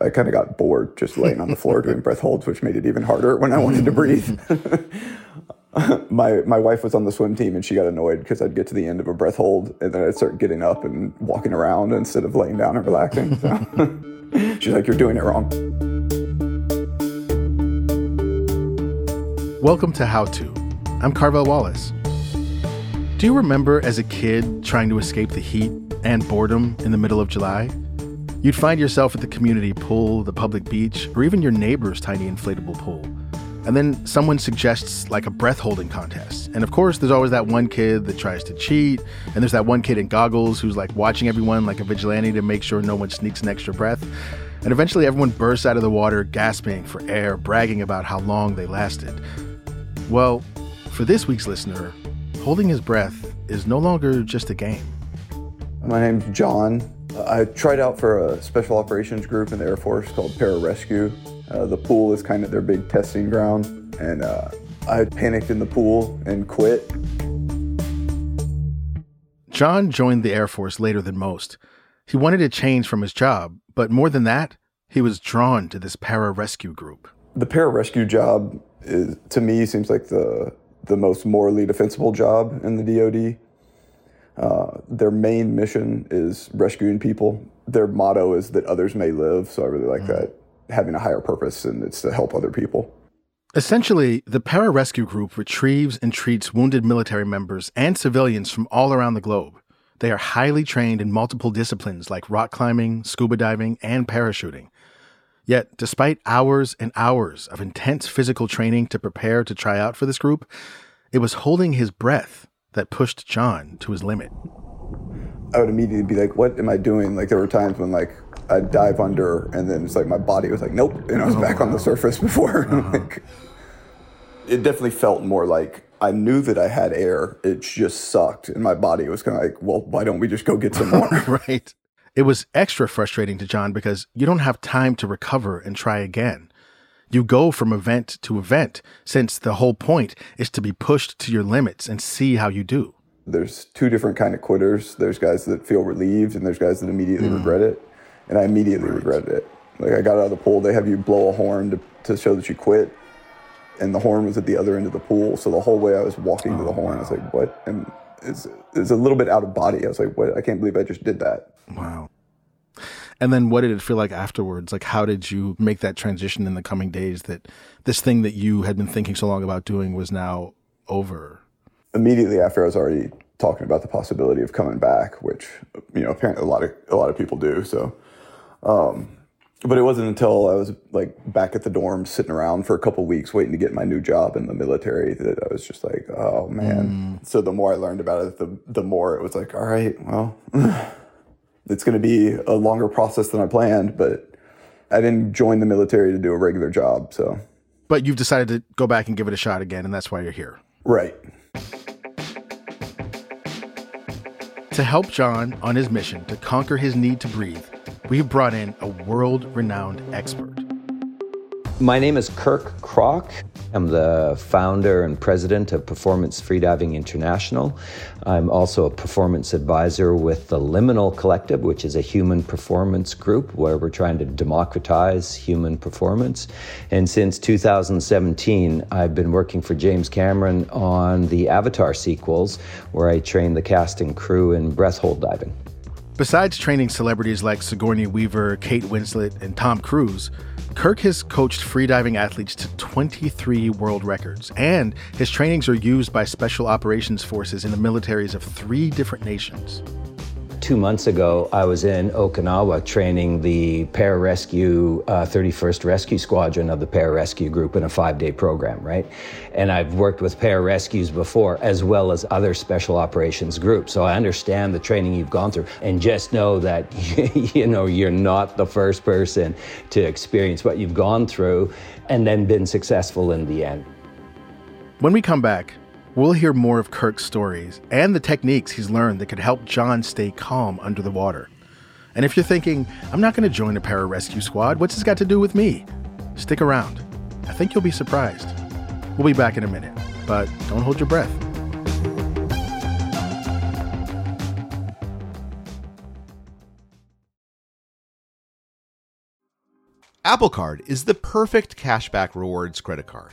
I kind of got bored just laying on the floor doing breath holds, which made it even harder when I wanted to breathe. my my wife was on the swim team and she got annoyed because I'd get to the end of a breath hold and then I'd start getting up and walking around instead of laying down and relaxing. So she's like, "You're doing it wrong." Welcome to How To. I'm Carvell Wallace. Do you remember as a kid trying to escape the heat and boredom in the middle of July? You'd find yourself at the community pool, the public beach, or even your neighbor's tiny inflatable pool. And then someone suggests like a breath holding contest. And of course, there's always that one kid that tries to cheat. And there's that one kid in goggles who's like watching everyone like a vigilante to make sure no one sneaks an extra breath. And eventually, everyone bursts out of the water, gasping for air, bragging about how long they lasted. Well, for this week's listener, holding his breath is no longer just a game. My name's John. I tried out for a special operations group in the Air Force called Pararescue. Uh, the pool is kind of their big testing ground, and uh, I panicked in the pool and quit. John joined the Air Force later than most. He wanted a change from his job, but more than that, he was drawn to this pararescue group. The pararescue job, is, to me, seems like the the most morally defensible job in the DoD. Uh, their main mission is rescuing people. Their motto is that others may live. So I really like mm. that, having a higher purpose, and it's to help other people. Essentially, the pararescue group retrieves and treats wounded military members and civilians from all around the globe. They are highly trained in multiple disciplines like rock climbing, scuba diving, and parachuting. Yet, despite hours and hours of intense physical training to prepare to try out for this group, it was holding his breath that pushed John to his limit. I would immediately be like, "What am I doing?" Like there were times when like I'd dive under, and then it's like my body was like, "Nope," and I was oh, back wow. on the surface before. Uh-huh. like, it definitely felt more like I knew that I had air. It just sucked, and my body was kind of like, "Well, why don't we just go get some more?" right. It was extra frustrating to John because you don't have time to recover and try again. You go from event to event since the whole point is to be pushed to your limits and see how you do. There's two different kind of quitters. There's guys that feel relieved and there's guys that immediately mm. regret it. And I immediately right. regretted it. Like I got out of the pool, they have you blow a horn to, to show that you quit. And the horn was at the other end of the pool. So the whole way I was walking oh, to the oh, horn, wow. I was like, what? And it's, it's a little bit out of body. I was like, what? I can't believe I just did that. Wow. And then what did it feel like afterwards? Like, how did you make that transition in the coming days that this thing that you had been thinking so long about doing was now over? Immediately after, I was already talking about the possibility of coming back, which you know apparently a lot of a lot of people do. So, um, but it wasn't until I was like back at the dorm, sitting around for a couple weeks, waiting to get my new job in the military, that I was just like, oh man. Mm. So the more I learned about it, the the more it was like, all right, well. it's going to be a longer process than I planned, but I didn't join the military to do a regular job. So, but you've decided to go back and give it a shot again, and that's why you're here. Right. To help John on his mission to conquer his need to breathe, we've brought in a world renowned expert. My name is Kirk Krack. I'm the founder and president of Performance Freediving International. I'm also a performance advisor with the Liminal Collective, which is a human performance group where we're trying to democratize human performance. And since 2017, I've been working for James Cameron on the Avatar sequels, where I train the cast and crew in breath hold diving. Besides training celebrities like Sigourney Weaver, Kate Winslet, and Tom Cruise, Kirk has coached freediving athletes to 23 world records, and his trainings are used by special operations forces in the militaries of three different nations two months ago, I was in Okinawa training the pararescue uh, 31st Rescue Squadron of the Pararescue Group in a five day program, right? And I've worked with pararescues before, as well as other special operations groups. So I understand the training you've gone through. And just know that, you know, you're not the first person to experience what you've gone through and then been successful in the end. When we come back, We'll hear more of Kirk's stories and the techniques he's learned that could help John stay calm under the water. And if you're thinking, I'm not going to join a pararescue squad, what's this got to do with me? Stick around. I think you'll be surprised. We'll be back in a minute, but don't hold your breath. Apple Card is the perfect cashback rewards credit card.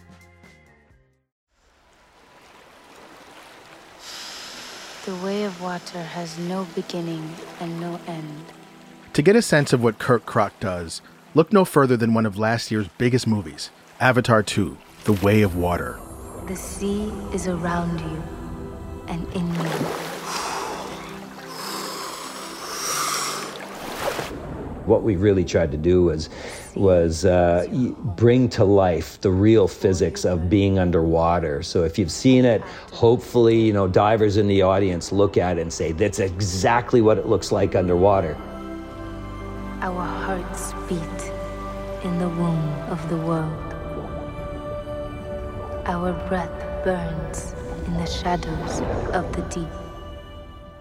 The way of water has no beginning and no end. To get a sense of what Kirk Krack does, look no further than one of last year's biggest movies, Avatar 2 The Way of Water. The sea is around you and in you. What we really tried to do was was uh, bring to life the real physics of being underwater. So if you've seen it, hopefully you know divers in the audience look at it and say that's exactly what it looks like underwater. Our hearts beat in the womb of the world. Our breath burns in the shadows of the deep.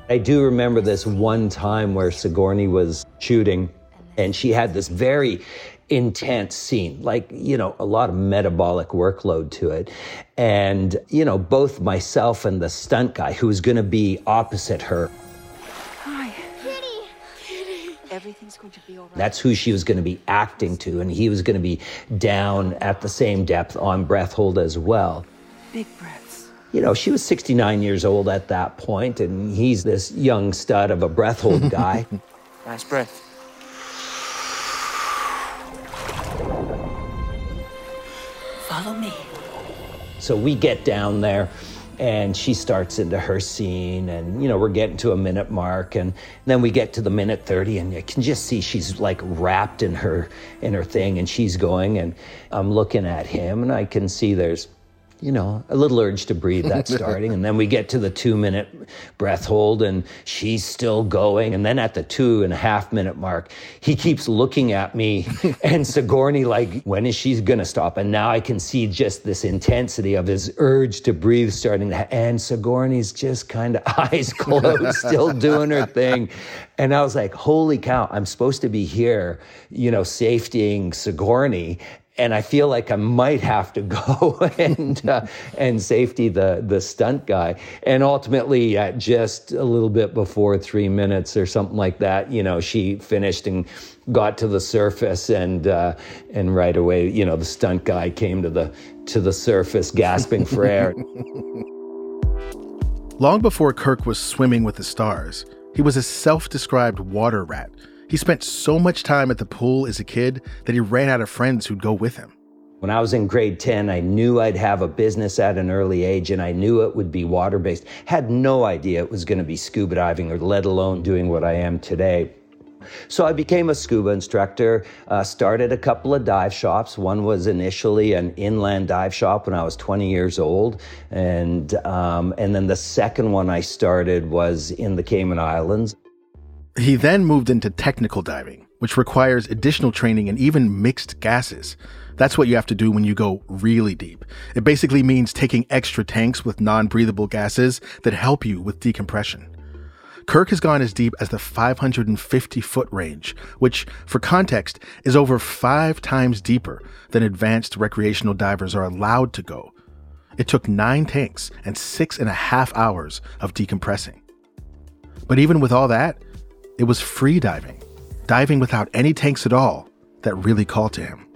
I do remember this one time where Sigourney was shooting and she had this very intense scene, like, you know, a lot of metabolic workload to it. And, you know, both myself and the stunt guy who was going to be opposite her. Hi. Kitty. Kitty. Everything's going to be all right. That's who she was going to be acting to. And he was going to be down at the same depth on breath hold as well. Big breaths. You know, she was 69 years old at that point, and he's this young stud of a breath hold guy. nice breath. So we get down there and she starts into her scene and you know we're getting to a minute mark and then we get to the minute 30 and you can just see she's like wrapped in her in her thing and she's going and I'm looking at him and I can see there's you know, a little urge to breathe that's starting. and then we get to the two minute breath hold and she's still going. And then at the two and a half minute mark, he keeps looking at me and Sigourney, like, when is she going to stop? And now I can see just this intensity of his urge to breathe starting to, and Sigourney's just kind of eyes closed, still doing her thing. And I was like, holy cow, I'm supposed to be here, you know, safetying Sigourney and I feel like I might have to go and uh, and safety the the stunt guy. And ultimately, at just a little bit before three minutes or something like that, you know, she finished and got to the surface, and uh, and right away, you know, the stunt guy came to the to the surface, gasping for air. Long before Kirk was swimming with the stars, he was a self-described water rat he spent so much time at the pool as a kid that he ran out of friends who'd go with him. When I was in grade 10, I knew I'd have a business at an early age and I knew it would be water based. Had no idea it was going to be scuba diving or let alone doing what I am today. So I became a scuba instructor, uh, started a couple of dive shops. One was initially an inland dive shop when I was 20 years old. And, um, and then the second one I started was in the Cayman Islands. He then moved into technical diving, which requires additional training and even mixed gases. That's what you have to do when you go really deep. It basically means taking extra tanks with non breathable gases that help you with decompression. Kirk has gone as deep as the 550 foot range, which, for context, is over five times deeper than advanced recreational divers are allowed to go. It took nine tanks and six and a half hours of decompressing. But even with all that, it was free diving, diving without any tanks at all, that really called to him.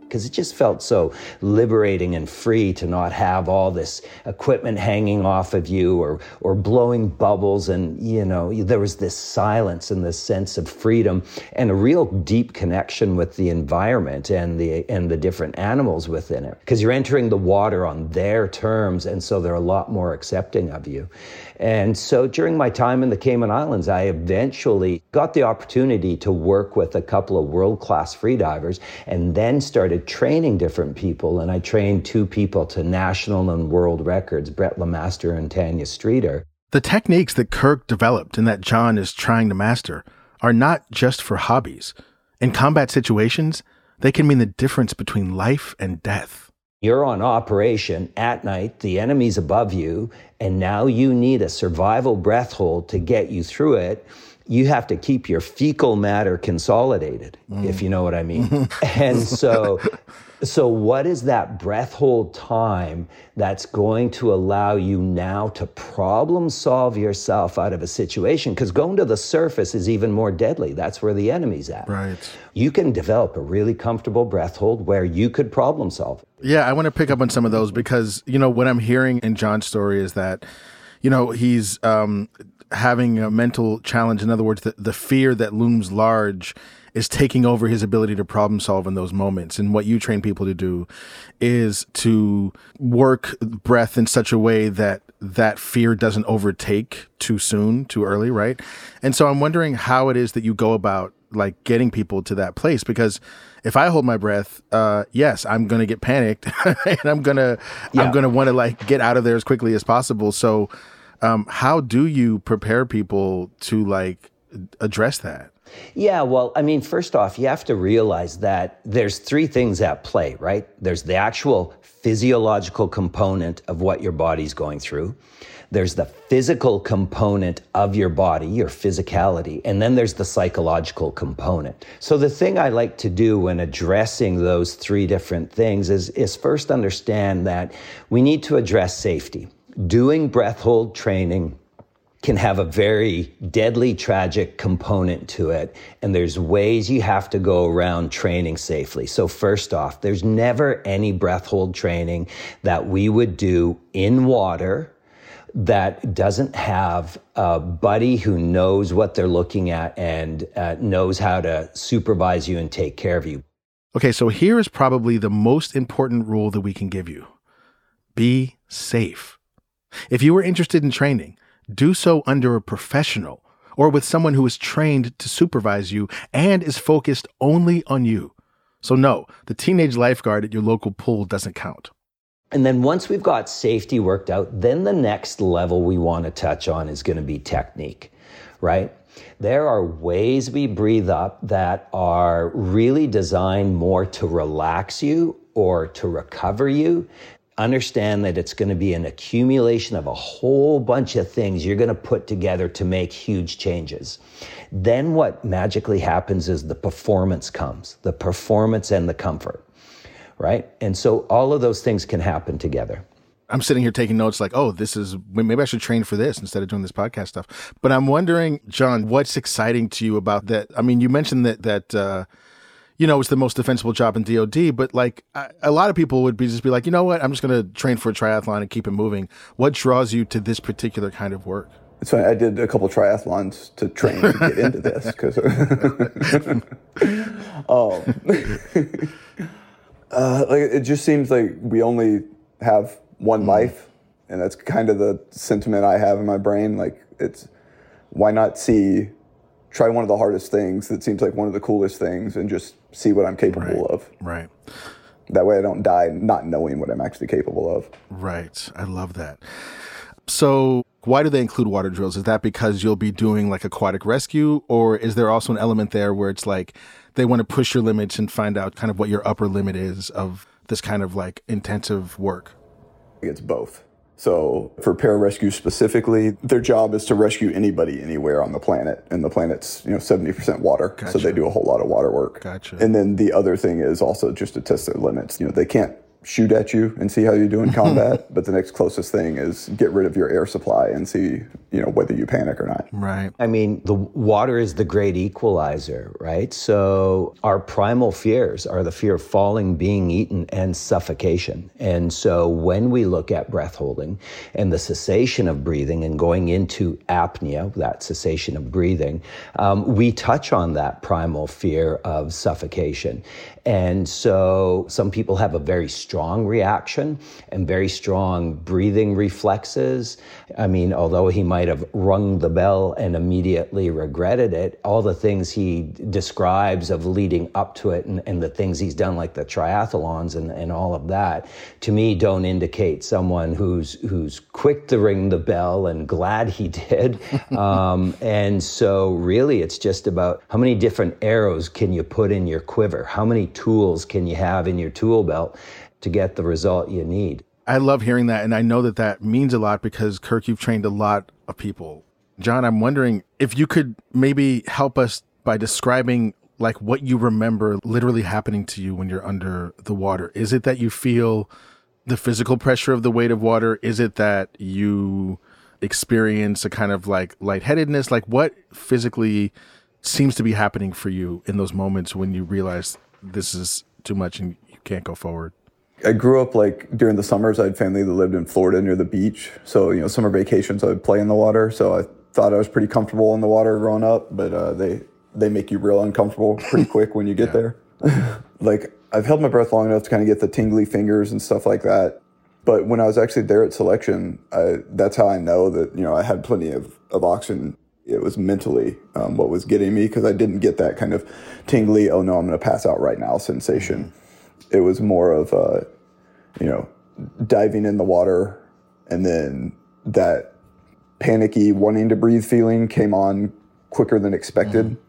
Because it just felt so liberating and free to not have all this equipment hanging off of you or or blowing bubbles. And you know there was this silence and this sense of freedom and a real deep connection with the environment and the and the different animals within it. Because you're entering the water on their terms and so they're a lot more accepting of you and so during my time in the Cayman Islands, I eventually got the opportunity to work with a couple of world class freedivers and then started training different people. And I trained two people to national and world records Brett LeMaster and Tanya Streeter. The techniques that Kirk developed and that John is trying to master are not just for hobbies. In combat situations, they can mean the difference between life and death. You're on operation at night, the enemy's above you, and now you need a survival breath hold to get you through it. You have to keep your fecal matter consolidated, mm. if you know what I mean. and so so, what is that breath hold time that's going to allow you now to problem solve yourself out of a situation? Because going to the surface is even more deadly. That's where the enemy's at. Right. You can develop a really comfortable breath hold where you could problem solve. Yeah, I want to pick up on some of those because, you know, what I'm hearing in John's story is that, you know, he's um, having a mental challenge. In other words, the, the fear that looms large is taking over his ability to problem solve in those moments. And what you train people to do is to work breath in such a way that that fear doesn't overtake too soon, too early, right? And so I'm wondering how it is that you go about like getting people to that place because if I hold my breath, uh, yes, I'm gonna get panicked and I'm gonna yeah. I'm gonna want to like get out of there as quickly as possible. So, um, how do you prepare people to like address that? Yeah, well, I mean, first off, you have to realize that there's three things at play, right? There's the actual physiological component of what your body's going through. There's the physical component of your body, your physicality, and then there's the psychological component. So the thing I like to do when addressing those three different things is, is first understand that we need to address safety. Doing breath hold training can have a very deadly, tragic component to it. And there's ways you have to go around training safely. So, first off, there's never any breath hold training that we would do in water that doesn't have a buddy who knows what they're looking at and uh, knows how to supervise you and take care of you. Okay, so here is probably the most important rule that we can give you be safe. If you are interested in training, do so under a professional or with someone who is trained to supervise you and is focused only on you. So, no, the teenage lifeguard at your local pool doesn't count. And then once we've got safety worked out, then the next level we want to touch on is going to be technique, right? There are ways we breathe up that are really designed more to relax you or to recover you understand that it's going to be an accumulation of a whole bunch of things you're going to put together to make huge changes. Then what magically happens is the performance comes, the performance and the comfort, right? And so all of those things can happen together. I'm sitting here taking notes like, oh, this is maybe I should train for this instead of doing this podcast stuff. But I'm wondering, John, what's exciting to you about that? I mean, you mentioned that that uh, you know, it's the most defensible job in DOD. But like a lot of people would be just be like, you know what, I'm just going to train for a triathlon and keep it moving. What draws you to this particular kind of work? It's funny. I did a couple triathlons to train to get into this because, um, uh, like it just seems like we only have one mm. life, and that's kind of the sentiment I have in my brain. Like it's why not see try one of the hardest things that seems like one of the coolest things and just see what I'm capable right. of. Right. That way I don't die not knowing what I'm actually capable of. Right. I love that. So, why do they include water drills? Is that because you'll be doing like aquatic rescue, or is there also an element there where it's like they want to push your limits and find out kind of what your upper limit is of this kind of like intensive work? It's both. So for pararescue specifically, their job is to rescue anybody anywhere on the planet, and the planet's you know seventy percent water, so they do a whole lot of water work. Gotcha. And then the other thing is also just to test their limits. You know, they can't shoot at you and see how you do in combat. but the next closest thing is get rid of your air supply and see, you know, whether you panic or not. Right. I mean, the water is the great equalizer, right? So our primal fears are the fear of falling, being eaten, and suffocation. And so when we look at breath holding and the cessation of breathing and going into apnea, that cessation of breathing, um, we touch on that primal fear of suffocation. And so some people have a very strong reaction and very strong breathing reflexes. I mean, although he might have rung the bell and immediately regretted it, all the things he describes of leading up to it and, and the things he's done, like the triathlons and, and all of that, to me don't indicate someone who's who's quick to ring the bell and glad he did. um, and so really it's just about how many different arrows can you put in your quiver? How many tools can you have in your tool belt to get the result you need? I love hearing that. And I know that that means a lot because, Kirk, you've trained a lot of people. John, I'm wondering if you could maybe help us by describing like what you remember literally happening to you when you're under the water. Is it that you feel the physical pressure of the weight of water? Is it that you experience a kind of like lightheadedness? Like what physically seems to be happening for you in those moments when you realize this is too much and you can't go forward? I grew up like during the summers. I had family that lived in Florida near the beach. So, you know, summer vacations, I would play in the water. So I thought I was pretty comfortable in the water growing up, but uh, they, they make you real uncomfortable pretty quick when you get there. like, I've held my breath long enough to kind of get the tingly fingers and stuff like that. But when I was actually there at selection, I, that's how I know that, you know, I had plenty of, of oxygen it was mentally um, what was getting me because I didn't get that kind of tingly, oh no, I'm going to pass out right now sensation. It was more of, uh, you know, diving in the water and then that panicky, wanting to breathe feeling came on quicker than expected. Mm-hmm.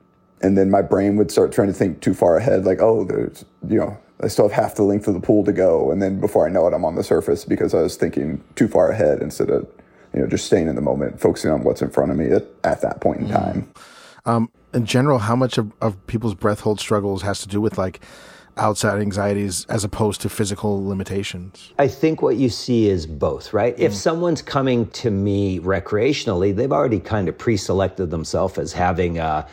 And then my brain would start trying to think too far ahead, like, oh, there's, you know, I still have half the length of the pool to go. And then before I know it, I'm on the surface because I was thinking too far ahead instead of you know, just staying in the moment, focusing on what's in front of me at, at that point in mm. time. Um, in general, how much of, of people's breath hold struggles has to do with like outside anxieties as opposed to physical limitations? I think what you see is both, right? Mm. If someone's coming to me recreationally, they've already kind of pre selected themselves as having uh,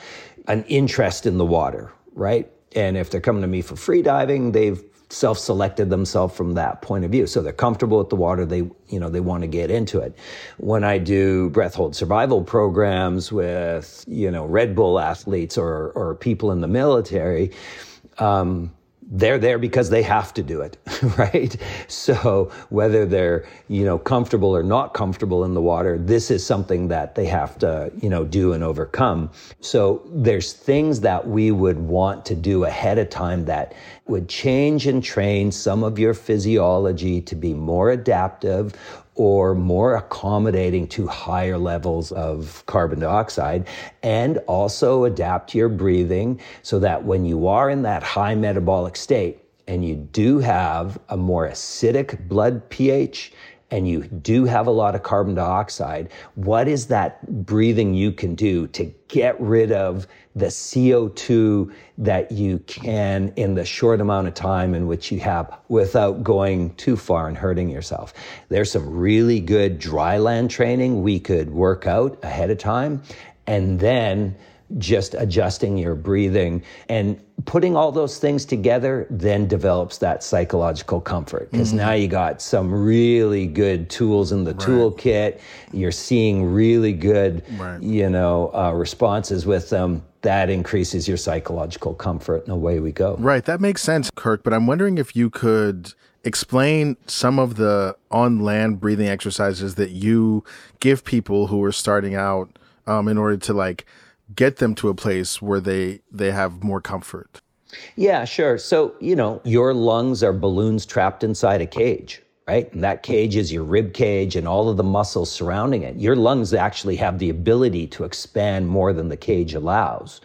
an interest in the water, right? And if they're coming to me for free diving, they've self-selected themselves from that point of view. So they're comfortable with the water. They, you know, they want to get into it. When I do breath hold survival programs with, you know, Red Bull athletes or, or people in the military, um, they're there because they have to do it, right? So whether they're, you know, comfortable or not comfortable in the water, this is something that they have to, you know, do and overcome. So there's things that we would want to do ahead of time that would change and train some of your physiology to be more adaptive or more accommodating to higher levels of carbon dioxide and also adapt your breathing so that when you are in that high metabolic state and you do have a more acidic blood pH and you do have a lot of carbon dioxide, what is that breathing you can do to get rid of the CO2 that you can in the short amount of time in which you have without going too far and hurting yourself? There's some really good dry land training we could work out ahead of time. And then just adjusting your breathing and putting all those things together then develops that psychological comfort because mm-hmm. now you got some really good tools in the right. toolkit you're seeing really good right. you know uh, responses with them that increases your psychological comfort and away we go right that makes sense kirk but i'm wondering if you could explain some of the on land breathing exercises that you give people who are starting out um, in order to like get them to a place where they they have more comfort? Yeah, sure. So, you know, your lungs are balloons trapped inside a cage, right? And that cage is your rib cage and all of the muscles surrounding it. Your lungs actually have the ability to expand more than the cage allows.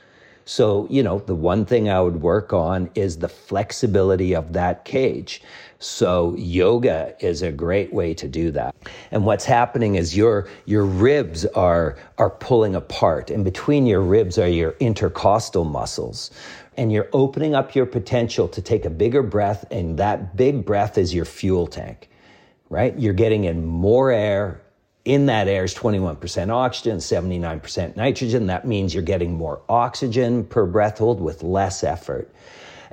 So, you know, the one thing I would work on is the flexibility of that cage. So yoga is a great way to do that. And what's happening is your your ribs are are pulling apart and between your ribs are your intercostal muscles. And you're opening up your potential to take a bigger breath and that big breath is your fuel tank. Right? You're getting in more air in that air is 21% oxygen, 79% nitrogen. That means you're getting more oxygen per breath hold with less effort.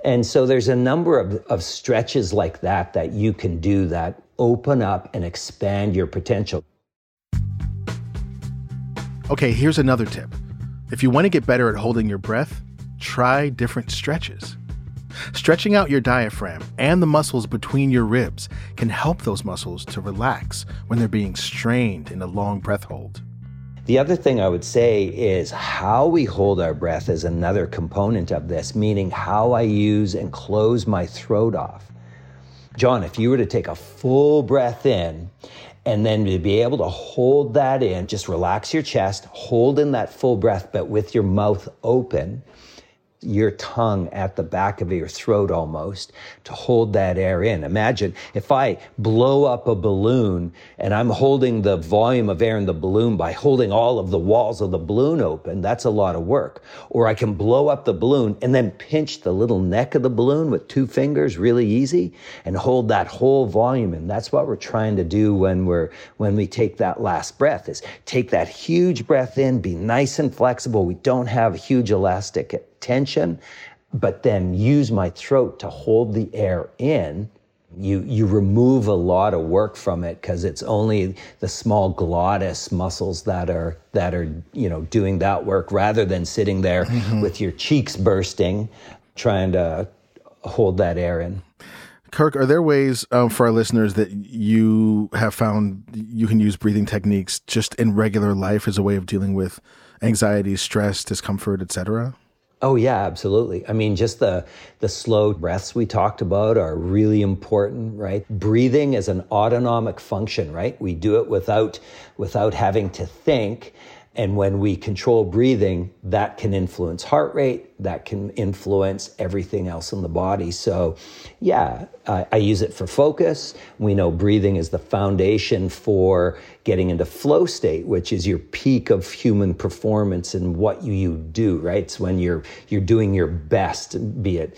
And so there's a number of, of stretches like that that you can do that open up and expand your potential. Okay, here's another tip. If you want to get better at holding your breath, try different stretches. Stretching out your diaphragm and the muscles between your ribs can help those muscles to relax when they're being strained in a long breath hold. The other thing I would say is how we hold our breath is another component of this, meaning how I use and close my throat off. John, if you were to take a full breath in and then to be able to hold that in, just relax your chest, hold in that full breath, but with your mouth open your tongue at the back of your throat almost to hold that air in. Imagine if I blow up a balloon and I'm holding the volume of air in the balloon by holding all of the walls of the balloon open, that's a lot of work. Or I can blow up the balloon and then pinch the little neck of the balloon with two fingers really easy and hold that whole volume in. That's what we're trying to do when we're when we take that last breath is take that huge breath in, be nice and flexible. We don't have huge elastic tension, but then use my throat to hold the air in, you, you remove a lot of work from it because it's only the small glottis muscles that are that are you know doing that work rather than sitting there mm-hmm. with your cheeks bursting trying to hold that air in. Kirk, are there ways um, for our listeners that you have found you can use breathing techniques just in regular life as a way of dealing with anxiety, stress, discomfort, etc.? Oh yeah, absolutely. I mean, just the the slow breaths we talked about are really important, right? Breathing is an autonomic function, right? We do it without without having to think. And when we control breathing, that can influence heart rate, that can influence everything else in the body. So, yeah, I, I, use it for focus. We know breathing is the foundation for getting into flow state, which is your peak of human performance and what you, you do, right? It's when you're you're doing your best, be it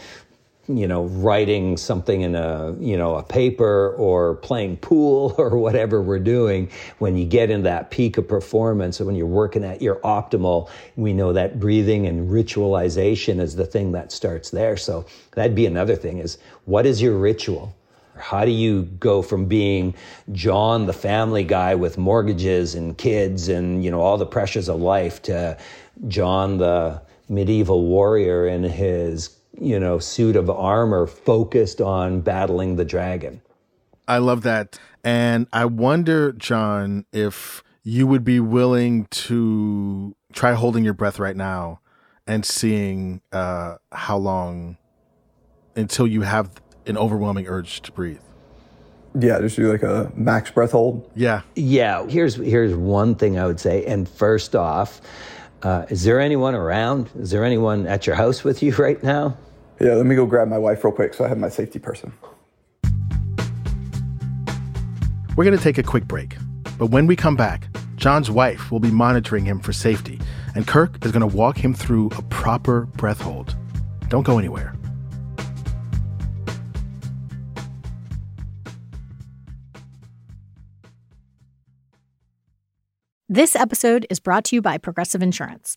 you know, writing something in a, you know, a paper or playing pool or whatever we're doing, when you get in that peak of performance or when you're working at your optimal, we know that breathing and ritualization is the thing that starts there. So that'd be another thing is what is your ritual? How do you go from being John, the family guy with mortgages and kids and, you know, all the pressures of life to John, the medieval warrior in his you know, suit of armor focused on battling the dragon. I love that. And I wonder, John, if you would be willing to try holding your breath right now and seeing uh, how long until you have an overwhelming urge to breathe. Yeah, just do like a max breath hold. Yeah. Yeah. Here's here's one thing I would say. And first off, uh, is there anyone around? Is there anyone at your house with you right now? Yeah, let me go grab my wife real quick so I have my safety person. We're going to take a quick break. But when we come back, John's wife will be monitoring him for safety, and Kirk is going to walk him through a proper breath hold. Don't go anywhere. This episode is brought to you by Progressive Insurance.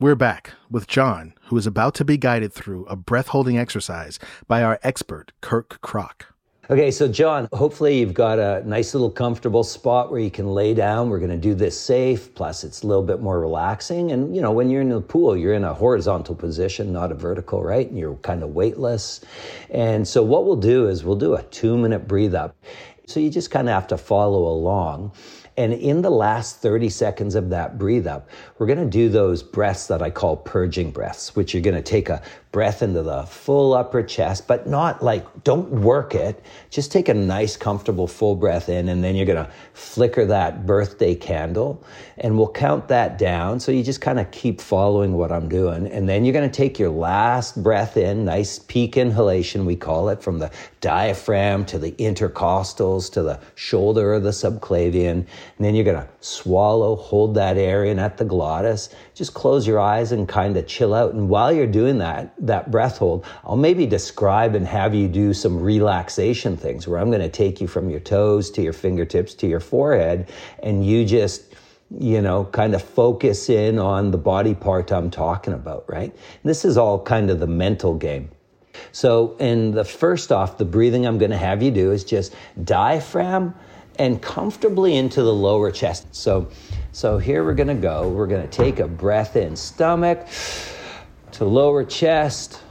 We're back with John, who is about to be guided through a breath holding exercise by our expert, Kirk Krack. Okay, so John, hopefully you've got a nice little comfortable spot where you can lay down. We're going to do this safe, plus it's a little bit more relaxing. And, you know, when you're in the pool, you're in a horizontal position, not a vertical, right? And you're kind of weightless. And so what we'll do is we'll do a two minute breathe up. So you just kind of have to follow along. And in the last 30 seconds of that breathe up, we're going to do those breaths that I call purging breaths, which you're going to take a breath into the full upper chest, but not like, don't work it. Just take a nice, comfortable full breath in, and then you're to flicker that birthday candle, and we'll count that down. So you just kind of keep following what I'm doing. And then you're to take your last breath in, nice peak inhalation, we call it, from the diaphragm to the intercostals to the shoulder or the subclavian. And then you're to swallow, hold that air in at the glottis. Just close your eyes and kind of chill out. And while you're doing that, that breath hold, I'll maybe describe and have you do some relaxation things where I'm going to take you from your toes to your fingertips to your forehead and you just you know, kind of focus in on the body part I'm talking about, right? This is all kind of the mental game. So, in the first off, the breathing I'm going to have you do is just diaphragm and comfortably into the lower chest. So, so here we're to go. We're to take a breath in, stomach to lower chest,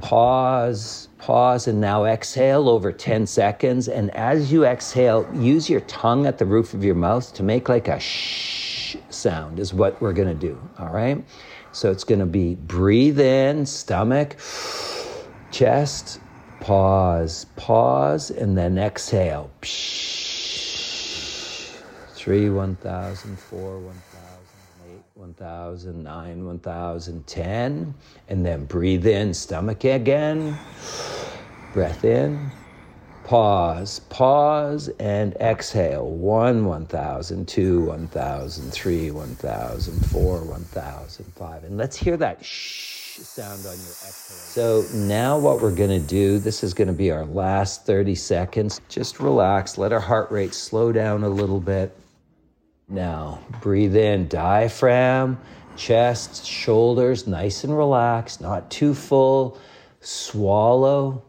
pause, pause, and now exhale over 10 seconds. And as you exhale, use your tongue at the roof of your mouth to make like a shh sound, is what we're gonna do. All right? So it's gonna be breathe in, stomach, chest, pause, pause, and then exhale. Three, 1,000, four, 1,000. 1009, 1010. And then breathe in, stomach again. Breath in. Pause, pause, and exhale. One, 1000, two, 1000, three, 1000, four, 1005. And let's hear that shh sound on your exhale. So now what we're going to do, this is going to be our last 30 seconds. Just relax, let our heart rate slow down a little bit. Now, breathe in, diaphragm, chest, shoulders, nice and relaxed, not too full. Swallow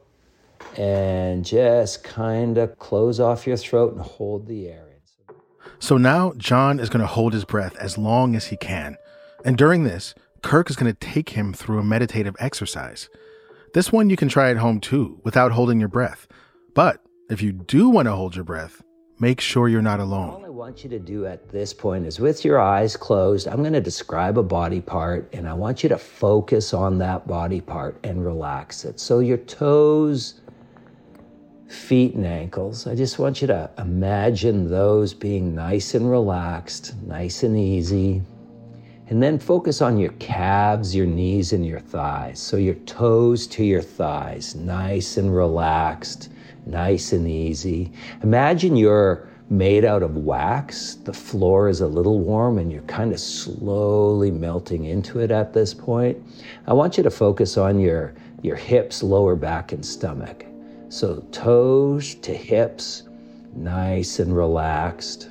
and just kind of close off your throat and hold the air in. So now John is going to hold his breath as long as he can. And during this, Kirk is going to take him through a meditative exercise. This one you can try at home too, without holding your breath. But if you do want to hold your breath, make sure you're not alone. Want you to do at this point is with your eyes closed, I'm going to describe a body part and I want you to focus on that body part and relax it. So your toes, feet, and ankles, I just want you to imagine those being nice and relaxed, nice and easy. And then focus on your calves, your knees, and your thighs. So your toes to your thighs, nice and relaxed nice and easy. Imagine you're made out of wax. The floor is a little warm and you're kind of slowly melting into it at this point. I want you to focus on your, your hips, lower back, and stomach. So toes to hips, nice and relaxed.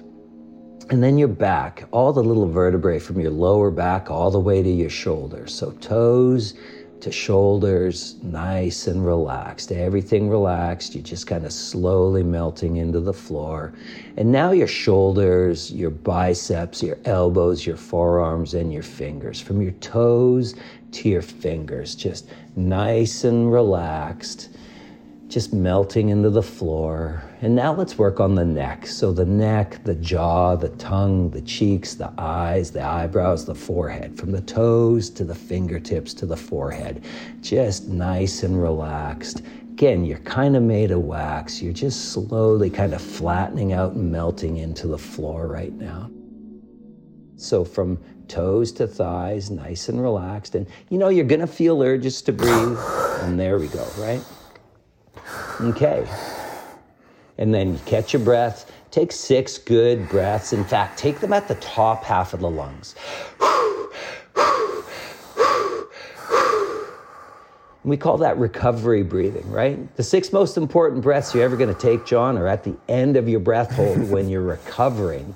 And then your back, all the little vertebrae from your lower back all the way to your shoulders. So toes, to shoulders, nice and relaxed. Everything relaxed. You're just kind of slowly melting into the floor. And now your shoulders, your biceps, your elbows, your forearms, and your fingers, from your toes to your fingers, just nice and relaxed just melting into the floor. And now let's work on the neck. So the neck, the jaw, the tongue, the cheeks, the eyes, the eyebrows, the forehead, from the toes to the fingertips to the forehead. Just nice and relaxed. Again, you're kind of made of wax. You're just slowly kind of flattening out and melting into the floor right now. So from toes to thighs, nice and relaxed. And you know, you're going to feel urges to breathe. And there we go, right? Okay. And then you catch your breath. Take six good breaths. In fact, take them at the top half of the lungs. We call that recovery breathing, right? The six most important breaths you're ever going to take, John, are at the end of your breath hold when you're recovering.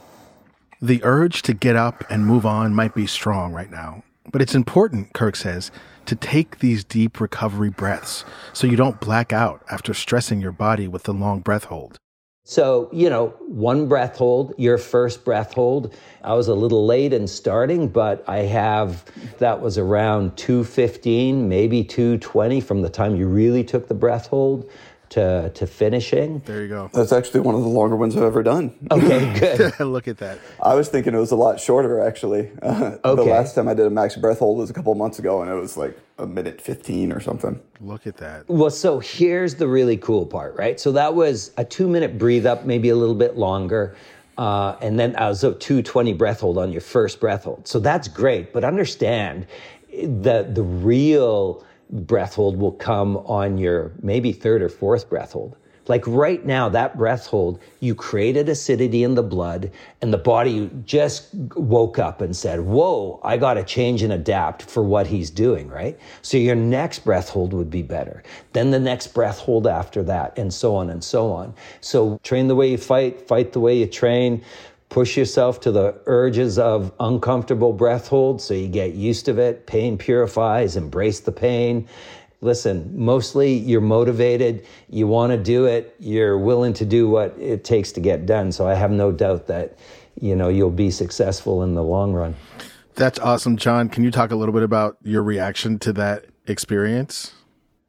The urge to get up and move on might be strong right now, but it's important, Kirk says, to take these deep recovery breaths so you don't black out after stressing your body with the long breath hold. So, you know, one breath hold, your first breath hold. I was a little late in starting, but I have, that was around 215, maybe 220 from the time you really took the breath hold to, to finishing. There you go. That's actually one of the longer ones I've ever done. Okay, good. Look at that. I was thinking it was a lot shorter, actually. Uh, The last time I did a max breath hold was a couple months ago, and it was like a minute 15 or something. Look at that. Well, so here's the really cool part, right? So that was a two minute breathe up, maybe a little bit longer. Uh, and then I was a 220 breath hold on your first breath hold. So that's great. But understand the, the real breath hold will come on your maybe third or fourth breath hold. Like right now, that breath hold, you created acidity in the blood, and the body just woke up and said, Whoa, I got to change and adapt for what he's doing, right? So your next breath hold would be better. Then the next breath hold after that, and so on and so on. So train the way you fight, fight the way you train. Push yourself to the urges of uncomfortable breath hold so you get used to it. Pain purifies, embrace the pain listen, mostly you're motivated, you want to do it, you're willing to do what it takes to get done. So I have no doubt that, you know, you'll be successful in the long run. That's awesome, John. Can you talk a little bit about your reaction to that experience?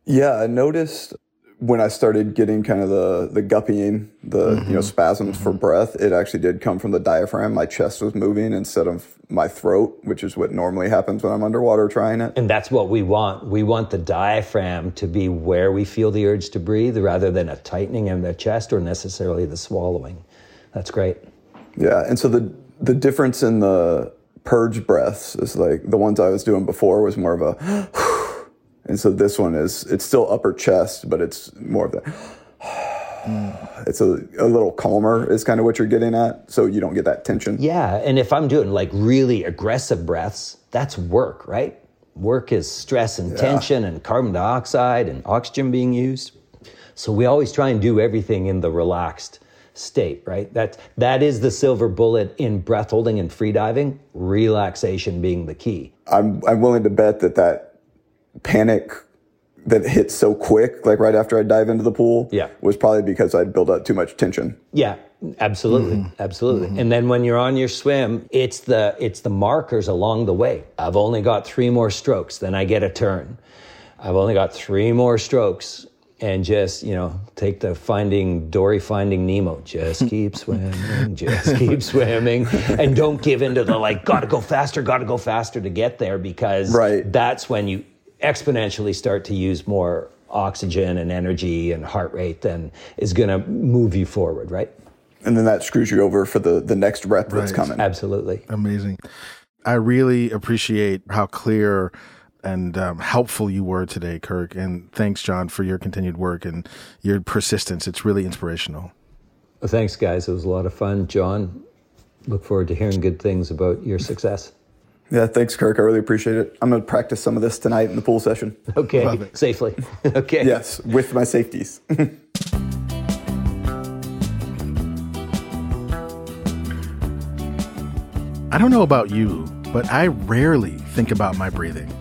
Yeah, I noticed when I started getting kind of the the guppying, the you know mm-hmm. spasms for mm-hmm. breath, it actually did come from the diaphragm. My chest was moving instead of my throat, which is what normally happens when I'm underwater trying it. And that's what we want. We want the diaphragm to be where we feel the urge to breathe rather than a tightening in the chest or necessarily the swallowing. That's great. Yeah, and so the the difference in the purge breaths is like the ones I was doing before was more of a, and so this one is it's still upper chest, but it's more of the. It's a, a little calmer, is kind of what you're getting at, so you don't get that tension. Yeah. And if I'm doing like really aggressive breaths, that's work, right? Work is stress and tension and carbon dioxide and oxygen being used. So we always try and do everything in the relaxed state, right? That that is the silver bullet in breath holding and free diving, relaxation being the key. I'm I'm willing to bet that that panic that hit so quick, like right after I dive into the pool, Yeah. was probably because I'd built up too much tension. Yeah, absolutely, mm. absolutely. Mm-hmm. And then when you're on your swim, it's the it's the markers along the way. I've only got three more strokes, then I get a turn. I've only got three more strokes, and just you know, take the finding Dory finding Nemo. Just keep swimming, just keep swimming, and don't give in to the like, gotta go faster, gotta go faster to get there, because Right. that's when you exponentially start to use more oxygen and energy and heart rate than is going to move you forward, right? And then that screws you over for the, the next breath that's coming. Absolutely. Amazing. I really appreciate how clear and um, helpful you were today, Kirk. And thanks, John, for your continued work and your persistence. It's really inspirational. Well, thanks, guys. It was a lot of fun. John, look forward to hearing good things about your success. Yeah, thanks, Kirk. I really appreciate it. I'm going to practice some of this tonight in the pool session. Okay, safely. okay. Yes, with my safeties. I don't know about you, but I rarely think about my breathing.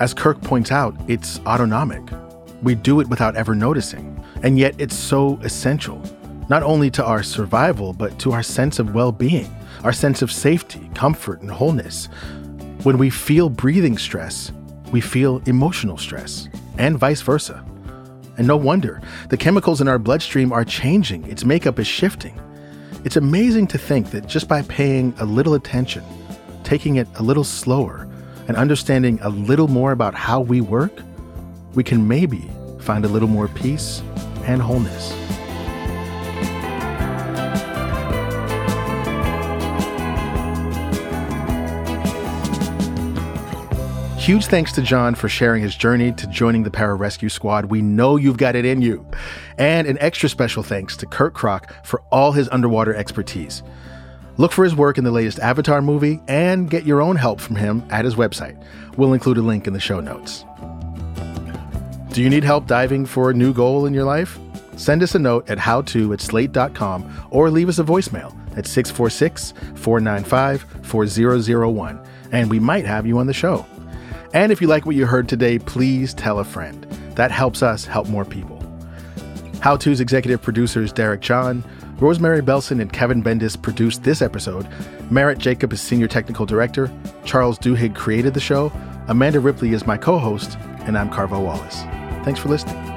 As Kirk points out, it's autonomic. We do it without ever noticing. And yet it's so essential, not only to our survival, but to our sense of well being, our sense of safety, comfort, and wholeness. When we feel breathing stress, we feel emotional stress, and vice versa. And no wonder, the chemicals in our bloodstream are changing, its makeup is shifting. It's amazing to think that just by paying a little attention, taking it a little slower, and understanding a little more about how we work, we can maybe find a little more peace and wholeness. Huge thanks to John for sharing his journey to joining the Pararescue Squad. We know you've got it in you. And an extra special thanks to Kirk Krack for all his underwater expertise. Look for his work in the latest Avatar movie and get your own help from him at his website. We'll include a link in the show notes. Do you need help diving for a new goal in your life? Send us a note at howto at slate.com or leave us a voicemail at 646 495 4001, and we might have you on the show. And if you like what you heard today, please tell a friend. That helps us help more people. How To's executive producers Derek John, Rosemary Belson, and Kevin Bendis produced this episode. Merritt Jacob is senior technical director. Charles Duhigg created the show. Amanda Ripley is my co host, and I'm Carvell Wallace. Thanks for listening.